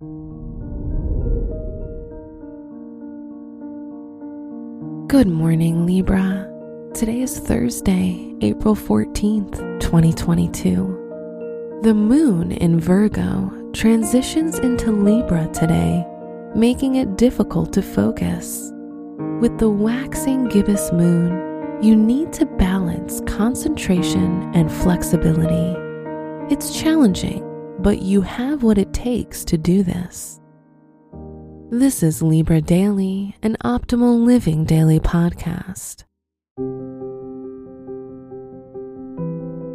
Good morning, Libra. Today is Thursday, April 14th, 2022. The moon in Virgo transitions into Libra today, making it difficult to focus. With the waxing gibbous moon, you need to balance concentration and flexibility. It's challenging, but you have what it takes to do this. This is Libra Daily, an optimal living daily podcast.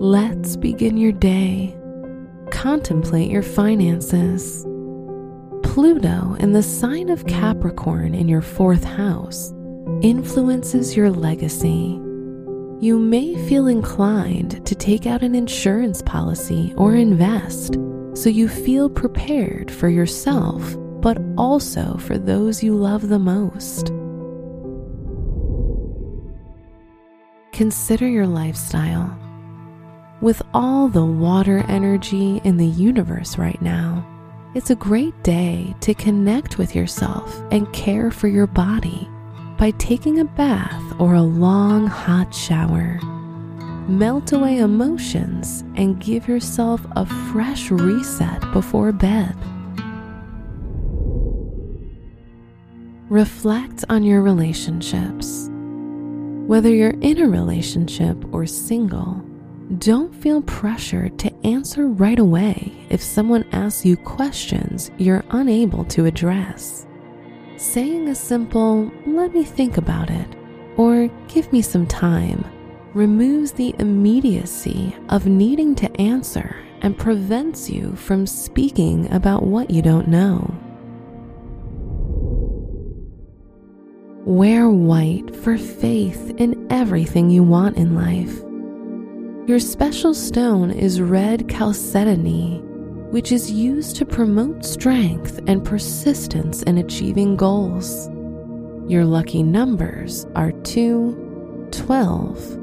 Let's begin your day. Contemplate your finances. Pluto in the sign of Capricorn in your fourth house influences your legacy. You may feel inclined to take out an insurance policy or invest so you feel prepared for yourself but also for those you love the most. Consider your lifestyle. With all the water energy in the universe right now, it's a great day to connect with yourself and care for your body by taking a bath or a long hot shower. Melt away emotions and give yourself a fresh reset before bed. Reflect on your relationships. Whether you're in a relationship or single, don't feel pressured to answer right away if someone asks you questions you're unable to address. Saying a simple, let me think about it, or give me some time, removes the immediacy of needing to answer and prevents you from speaking about what you don't know. Wear white for faith in everything you want in life. Your special stone is red chalcedony, which is used to promote strength and persistence in achieving goals. Your lucky numbers are 2, 12,